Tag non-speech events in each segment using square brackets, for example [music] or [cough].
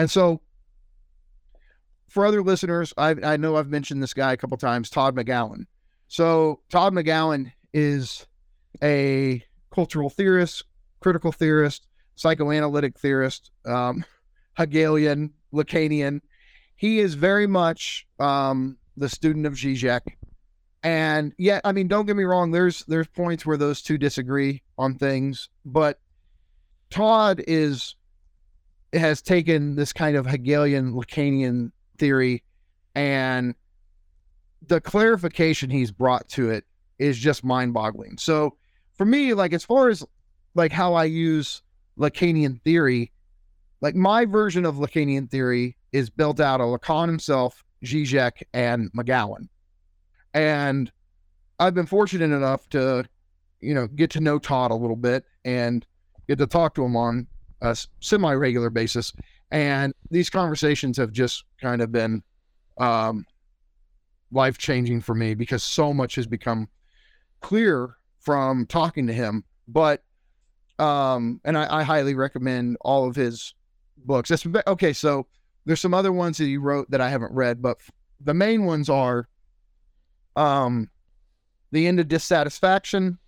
And so, for other listeners, I, I know I've mentioned this guy a couple times, Todd McGowan. So, Todd McGowan is a cultural theorist, critical theorist, psychoanalytic theorist, um, Hegelian, Lacanian. He is very much um, the student of Zizek. And yet, I mean, don't get me wrong. There's there's points where those two disagree on things, but Todd is has taken this kind of Hegelian Lacanian theory, and the clarification he's brought to it is just mind-boggling. So for me, like as far as like how I use Lacanian theory, like my version of Lacanian theory is built out of Lacan himself, Zizek, and McGowan. And I've been fortunate enough to, you know, get to know Todd a little bit and get to talk to him on a semi regular basis. And these conversations have just kind of been um, life changing for me because so much has become clear from talking to him. But, um, and I, I highly recommend all of his books. okay, so there's some other ones that he wrote that I haven't read, but the main ones are um, The End of Dissatisfaction,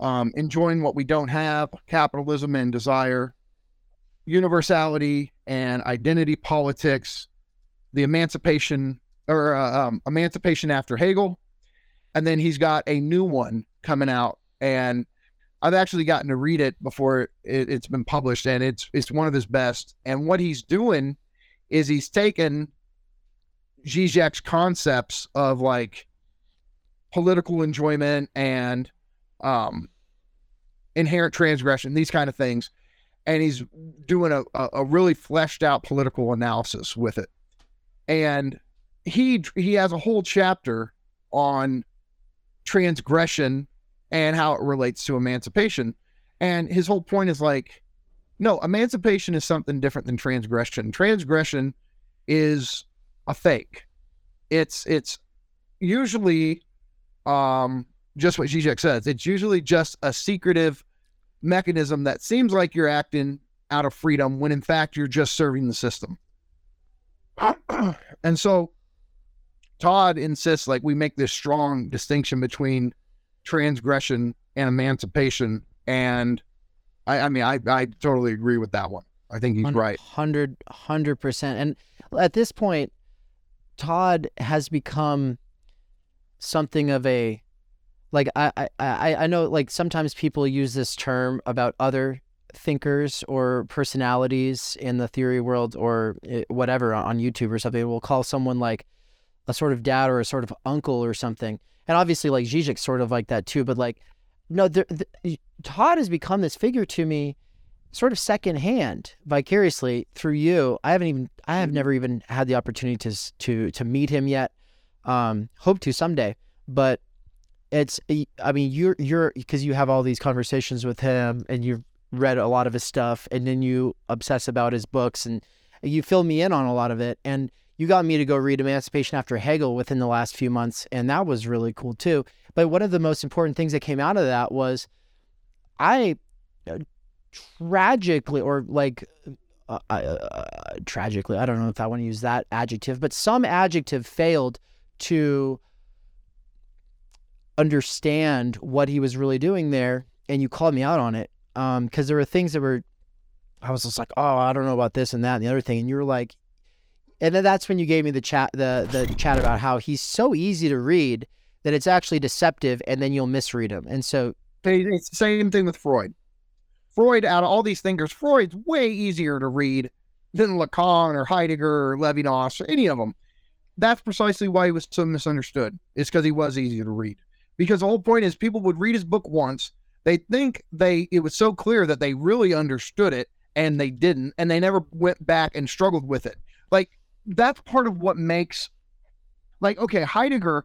um, Enjoying What We Don't Have, Capitalism and Desire, Universality and Identity Politics, The Emancipation or uh, um, Emancipation After Hegel. And then he's got a new one coming out. And I've actually gotten to read it before it, has been published, and it's it's one of his best. And what he's doing is he's taken Zizek's concepts of like political enjoyment and um, inherent transgression, these kind of things, and he's doing a, a really fleshed out political analysis with it. And he he has a whole chapter on transgression and how it relates to emancipation. And his whole point is like, no, emancipation is something different than transgression. Transgression is a fake. It's it's usually um just what Zizek says. It's usually just a secretive mechanism that seems like you're acting out of freedom when in fact you're just serving the system. [clears throat] and so Todd insists like we make this strong distinction between transgression and emancipation. And I, I mean, I, I totally agree with that one. I think he's 100, right. 100, percent. And at this point, Todd has become something of a like I, I I know like sometimes people use this term about other thinkers or personalities in the theory world or eh, whatever on YouTube or something. We'll call someone like a sort of dad or a sort of uncle or something and obviously like Zizek's sort of like that too. But like, no, the, the, Todd has become this figure to me, sort of secondhand, vicariously through you. I haven't even, I have never even had the opportunity to to to meet him yet. Um, hope to someday, but it's, I mean, you're you're because you have all these conversations with him and you've read a lot of his stuff, and then you obsess about his books and you fill me in on a lot of it, and you got me to go read Emancipation After Hegel within the last few months, and that was really cool too. But one of the most important things that came out of that was I uh, tragically, or like uh, uh, uh, tragically, I don't know if I want to use that adjective, but some adjective failed to understand what he was really doing there, and you called me out on it because um, there were things that were. I was just like, oh, I don't know about this and that and the other thing, and you were like, and then that's when you gave me the chat the the chat about how he's so easy to read that it's actually deceptive and then you'll misread him and so it's the same thing with freud freud out of all these thinkers freud's way easier to read than lacan or heidegger or levinas or any of them that's precisely why he was so misunderstood it's because he was easy to read because the whole point is people would read his book once they think they it was so clear that they really understood it and they didn't and they never went back and struggled with it. Like that's part of what makes like okay heidegger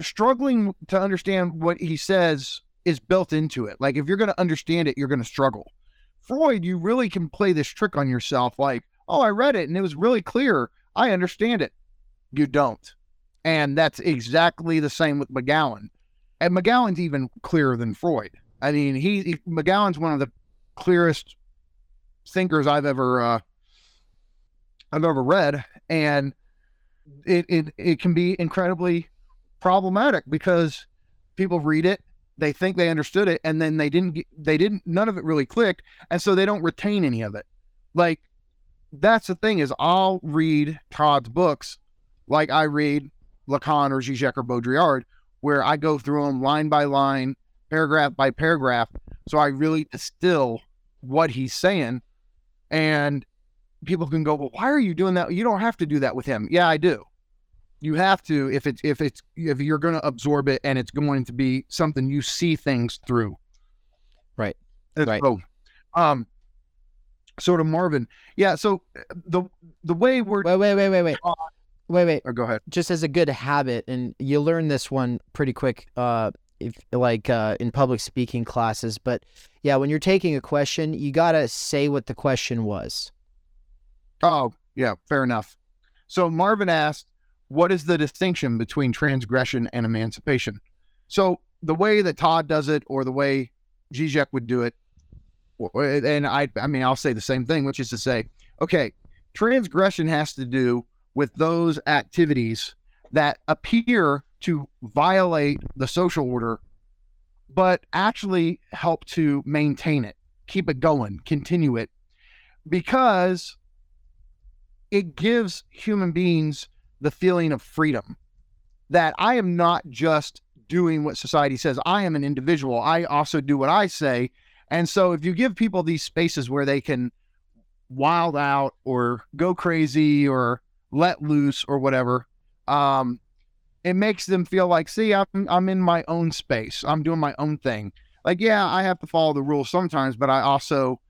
struggling to understand what he says is built into it. Like if you're going to understand it you're going to struggle. Freud you really can play this trick on yourself like oh i read it and it was really clear. I understand it. You don't and that's exactly the same with mcgowan. And mcgowan's even clearer than freud. I mean he, he mcgowan's one of the clearest thinkers i've ever uh, I've ever read, and it it, it can be incredibly problematic because people read it they think they understood it and then they didn't get, they didn't none of it really clicked and so they don't retain any of it. Like that's the thing is i'll read todd's books like i read lacan or zizek or baudrillard where i go through them line by line paragraph by paragraph so i really distill what he's saying. And people can go well why are you doing that? You don't have to do that with him. Yeah i do. You have to if it's if it's if you're going to absorb it and it's going to be something you see things through. Right. Right. so, um sort of marvin yeah so uh, the the way we're wait wait wait wait wait wait wait. Oh, go ahead. Just as a good habit and you learn this one pretty quick uh if like uh in public speaking classes but yeah when you're taking a question you got to say what the question was. Oh yeah fair enough. So marvin asked what is the distinction between transgression and emancipation? So the way that Todd does it, or the way Zizek would do it, and I, I mean, I'll say the same thing, which is to say, okay, transgression has to do with those activities that appear to violate the social order, but actually help to maintain it, keep it going, continue it, because it gives human beings the feeling of freedom that I am not just doing what society says. I am an individual. I also do what I say. And so if you give people these spaces where they can wild out or go crazy or let loose or whatever, um, it makes them feel like, see, I'm I'm in my own space. I'm doing my own thing. Like, yeah, I have to follow the rules sometimes, but I also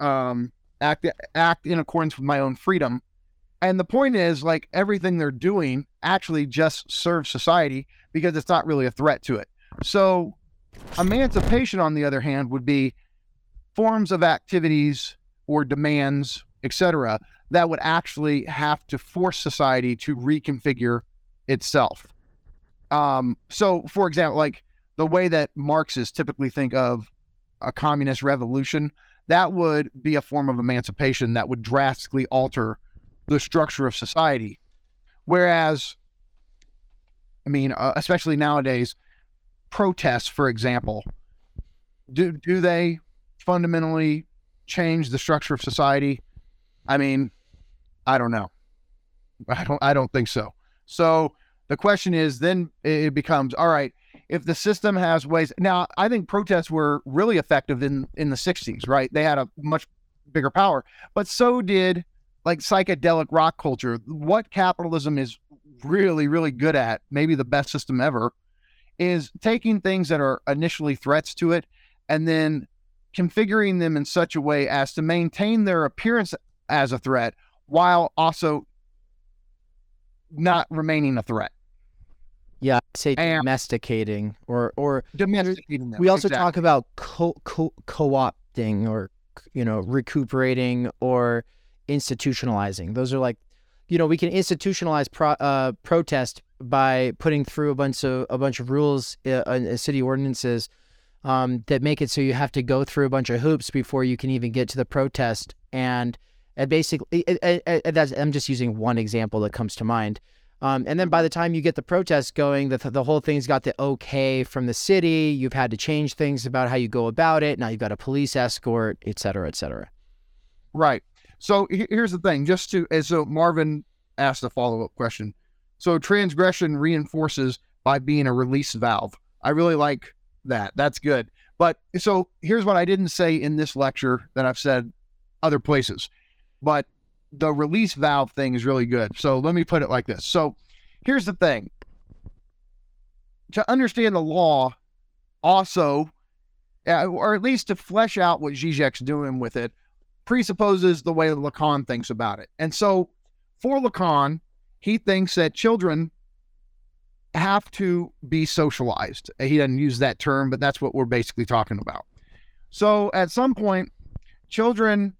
um, act act in accordance with my own freedom. And the point is, like, everything they're doing actually just serves society because it's not really a threat to it. So, emancipation, on the other hand, would be forms of activities or demands, etc., that would actually have to force society to reconfigure itself. Um, so, for example, like the way that Marxists typically think of a communist revolution, that would be a form of emancipation that would drastically alter the structure of society. Whereas, I mean, uh, especially nowadays, protests, for example, do do they fundamentally change the structure of society? I mean, I don't know. I don't. I don't think so. So the question is, then it becomes all right. If the system has ways now, I think protests were really effective in in the '60s. Right, they had a much bigger power, but so did like psychedelic rock culture, what capitalism is really, really good at, maybe the best system ever, is taking things that are initially threats to it and then configuring them in such a way as to maintain their appearance as a threat while also not remaining a threat. Yeah, I'd say and domesticating or or domesticating them. We also exactly. talk about co co co-opting or you know recuperating or institutionalizing. Those are like, you know, we can institutionalize pro, uh, protest by putting through a bunch of a bunch of rules uh, in city ordinances um, that make it so you have to go through a bunch of hoops before you can even get to the protest. And, and basically, it, it, that's, I'm just using one example that comes to mind. Um, and then by the time you get the protest going, the, the whole thing's got the okay from the city. You've had to change things about how you go about it. Now you've got a police escort, et cetera, et cetera. Right. So here's the thing, just to as so Marvin asked a follow up question. So transgression reinforces by being a release valve. I really like that. That's good. But so here's what I didn't say in this lecture that I've said other places. But the release valve thing is really good. So let me put it like this. So here's the thing. To understand the law, also, or at least to flesh out what Zizek's doing with it, presupposes the way Lacan thinks about it. And so for Lacan, he thinks that children have to be socialized. He doesn't use that term, but that's what we're basically talking about. So at some point, children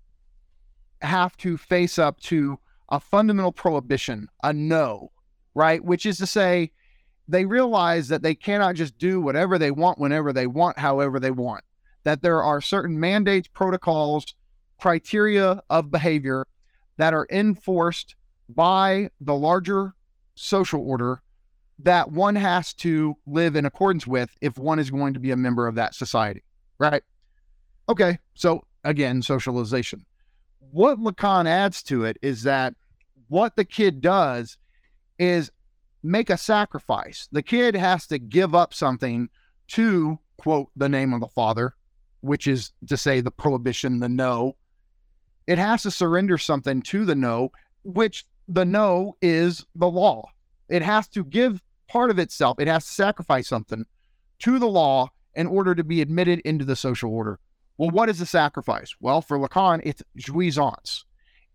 have to face up to a fundamental prohibition, a no, right? Which is to say, they realize that they cannot just do whatever they want whenever they want, however they want. That there are certain mandates, protocols, criteria of behavior that are enforced by the larger social order that one has to live in accordance with if one is going to be a member of that society, right? Okay, so again, socialization. What Lacan adds to it is that what the kid does is make a sacrifice. The kid has to give up something to quote the name of the father, which is to say the prohibition, the no. It has to surrender something to the no, which the no is the law. It has to give part of itself, it has to sacrifice something to the law in order to be admitted into the social order. Well, what is the sacrifice? Well, for Lacan, it's jouissance,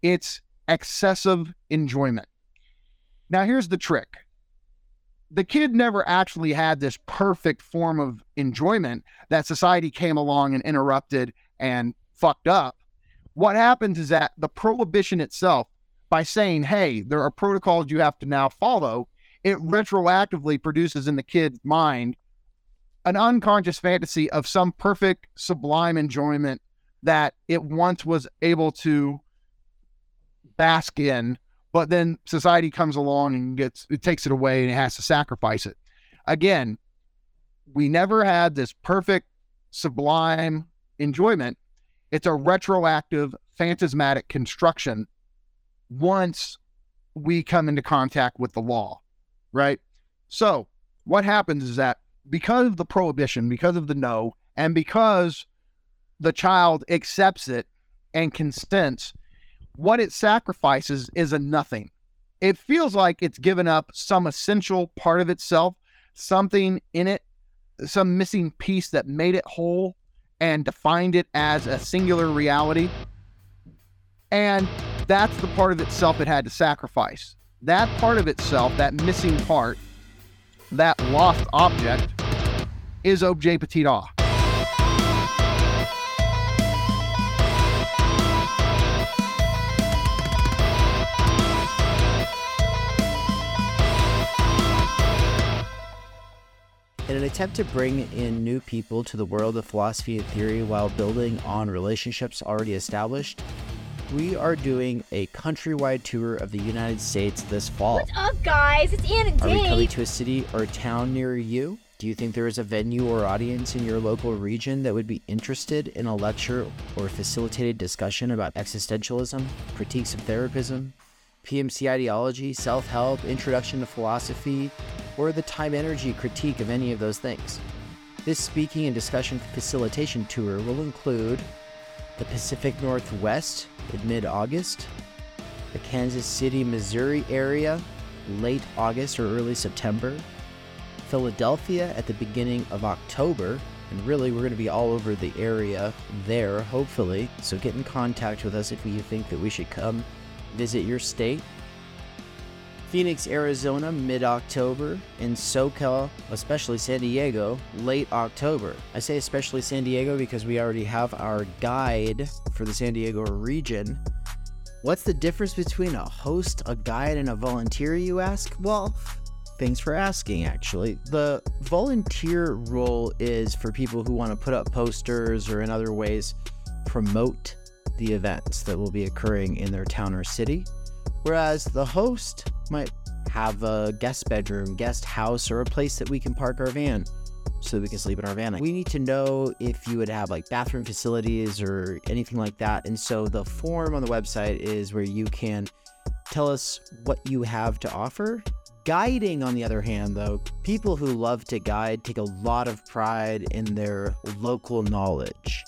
it's excessive enjoyment. Now, here's the trick the kid never actually had this perfect form of enjoyment that society came along and interrupted and fucked up. What happens is that the prohibition itself, by saying, hey, there are protocols you have to now follow, it retroactively produces in the kid's mind an unconscious fantasy of some perfect, sublime enjoyment that it once was able to bask in but then society comes along and gets it takes it away and it has to sacrifice it. Again, we never had this perfect, sublime enjoyment. It's a retroactive, phantasmatic construction once we come into contact with the law, right? So, what happens is that because of the prohibition, because of the no, and because the child accepts it and consents, what it sacrifices is a nothing. It feels like it's given up some essential part of itself, something in it, some missing piece that made it whole and defined it as a singular reality. And that's the part of itself it had to sacrifice. That part of itself, that missing part, that lost object, is objet petit. In an attempt to bring in new people to the world of philosophy and theory while building on relationships already established, we are doing a countrywide tour of the United States this fall. What's up, guys? It's Ann and Are we coming to a city or town near you? Do you think there is a venue or audience in your local region that would be interested in a lecture or facilitated discussion about existentialism, critiques of therapism, PMC ideology, self help, introduction to philosophy, or the time energy critique of any of those things? This speaking and discussion facilitation tour will include the Pacific Northwest in mid August, the Kansas City, Missouri area late August or early September, Philadelphia at the beginning of October, and really we're going to be all over the area there, hopefully. So get in contact with us if you think that we should come visit your state. Phoenix, Arizona, mid October, and SoCal, especially San Diego, late October. I say especially San Diego because we already have our guide for the San Diego region. What's the difference between a host, a guide, and a volunteer, you ask? Well, thanks for asking, actually. The volunteer role is for people who want to put up posters or in other ways promote the events that will be occurring in their town or city. Whereas the host might have a guest bedroom, guest house, or a place that we can park our van so we can sleep in our van. We need to know if you would have like bathroom facilities or anything like that. And so the form on the website is where you can tell us what you have to offer. Guiding, on the other hand, though, people who love to guide take a lot of pride in their local knowledge.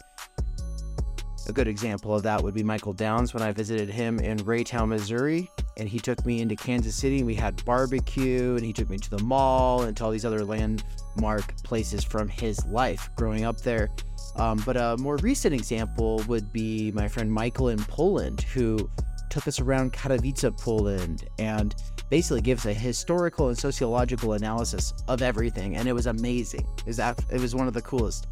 A good example of that would be Michael Downs when I visited him in Raytown, Missouri, and he took me into Kansas City and we had barbecue and he took me to the mall and to all these other landmark places from his life growing up there. Um, but a more recent example would be my friend Michael in Poland, who took us around Katowice, Poland, and basically gives a historical and sociological analysis of everything, and it was amazing. It was, it was one of the coolest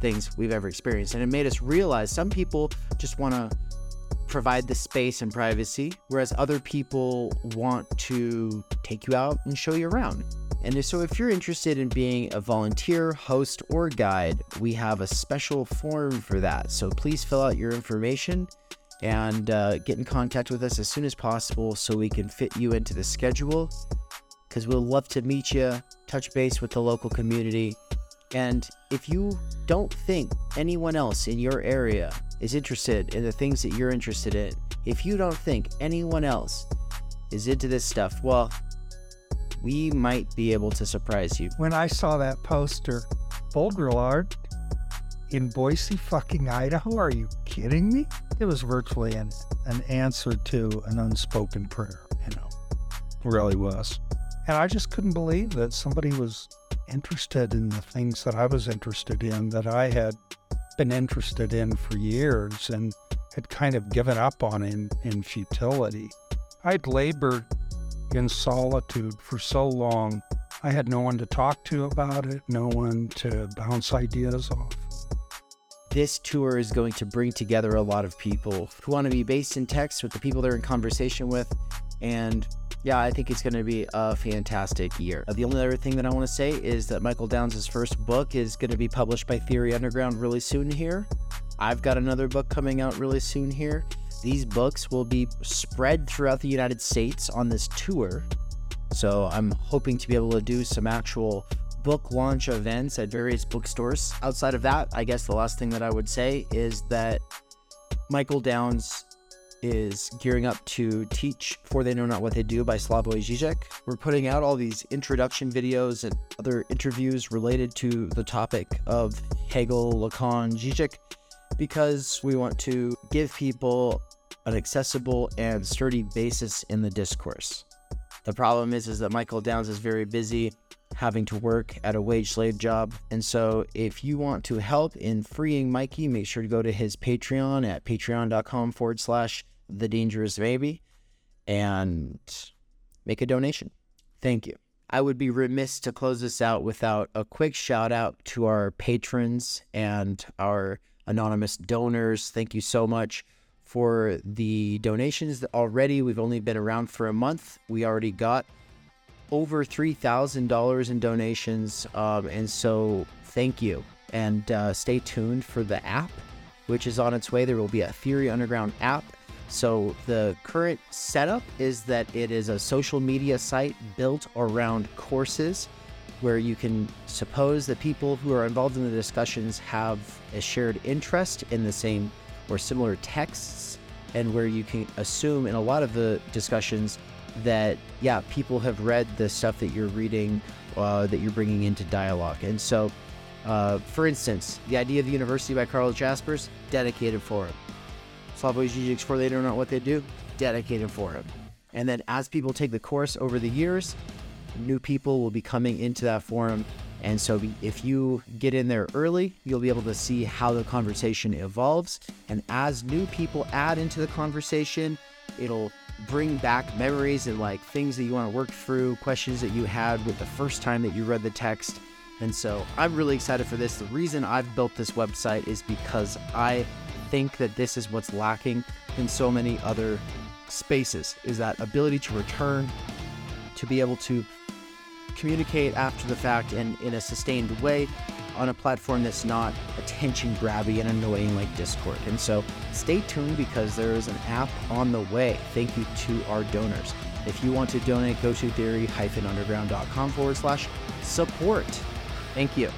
things we've ever experienced. And it made us realize some people just want to provide the space and privacy, whereas other people want to take you out and show you around. And so, if you're interested in being a volunteer, host, or guide, we have a special form for that. So, please fill out your information and uh, get in contact with us as soon as possible so we can fit you into the schedule because we'll love to meet you, touch base with the local community. And if you don't think anyone else in your area is interested in the things that you're interested in, if you don't think anyone else is into this stuff, well, we might be able to surprise you. When I saw that poster, Art in Boise, fucking Idaho, are you kidding me? It was virtually an, an answer to an unspoken prayer, you know, really was. And I just couldn't believe that somebody was interested in the things that I was interested in, that I had been interested in for years and had kind of given up on in, in futility. I'd labored in solitude for so long. I had no one to talk to about it, no one to bounce ideas off. This tour is going to bring together a lot of people who want to be based in Texas with the people they're in conversation with. And yeah, I think it's going to be a fantastic year. Uh, the only other thing that I want to say is that Michael Downs' first book is going to be published by Theory Underground really soon here. I've got another book coming out really soon here. These books will be spread throughout the United States on this tour. So I'm hoping to be able to do some actual book launch events at various bookstores. Outside of that, I guess the last thing that I would say is that Michael Downs is gearing up to teach For They Know Not What They Do by Slavoj Žižek. We're putting out all these introduction videos and other interviews related to the topic of Hegel, Lacan, Žižek because we want to give people an accessible and sturdy basis in the discourse. The problem is is that Michael Downs is very busy having to work at a wage slave job. And so if you want to help in freeing Mikey, make sure to go to his Patreon at patreon.com forward slash the dangerous baby and make a donation. Thank you. I would be remiss to close this out without a quick shout out to our patrons and our anonymous donors. Thank you so much for the donations already. We've only been around for a month. We already got over $3,000 in donations. Um, and so thank you. And uh, stay tuned for the app, which is on its way. There will be a Theory Underground app. So the current setup is that it is a social media site built around courses where you can suppose that people who are involved in the discussions have a shared interest in the same or similar texts, and where you can assume in a lot of the discussions that, yeah, people have read the stuff that you're reading, uh, that you're bringing into dialogue. And so, uh, for instance, the idea of the university by Carl Jaspers, dedicated for him. Slavoj Žižek's For They Don't Know What They Do, dedicated for him. And then as people take the course over the years, new people will be coming into that forum. And so if you get in there early, you'll be able to see how the conversation evolves. And as new people add into the conversation, it'll bring back memories and like things that you want to work through, questions that you had with the first time that you read the text. And so I'm really excited for this. The reason I've built this website is because I think that this is what's lacking in so many other spaces is that ability to return, to be able to communicate after the fact and in a sustained way on a platform that's not attention grabby and annoying like Discord. And so stay tuned because there is an app on the way. Thank you to our donors. If you want to donate, go to theory-underground.com forward slash support. Thank you.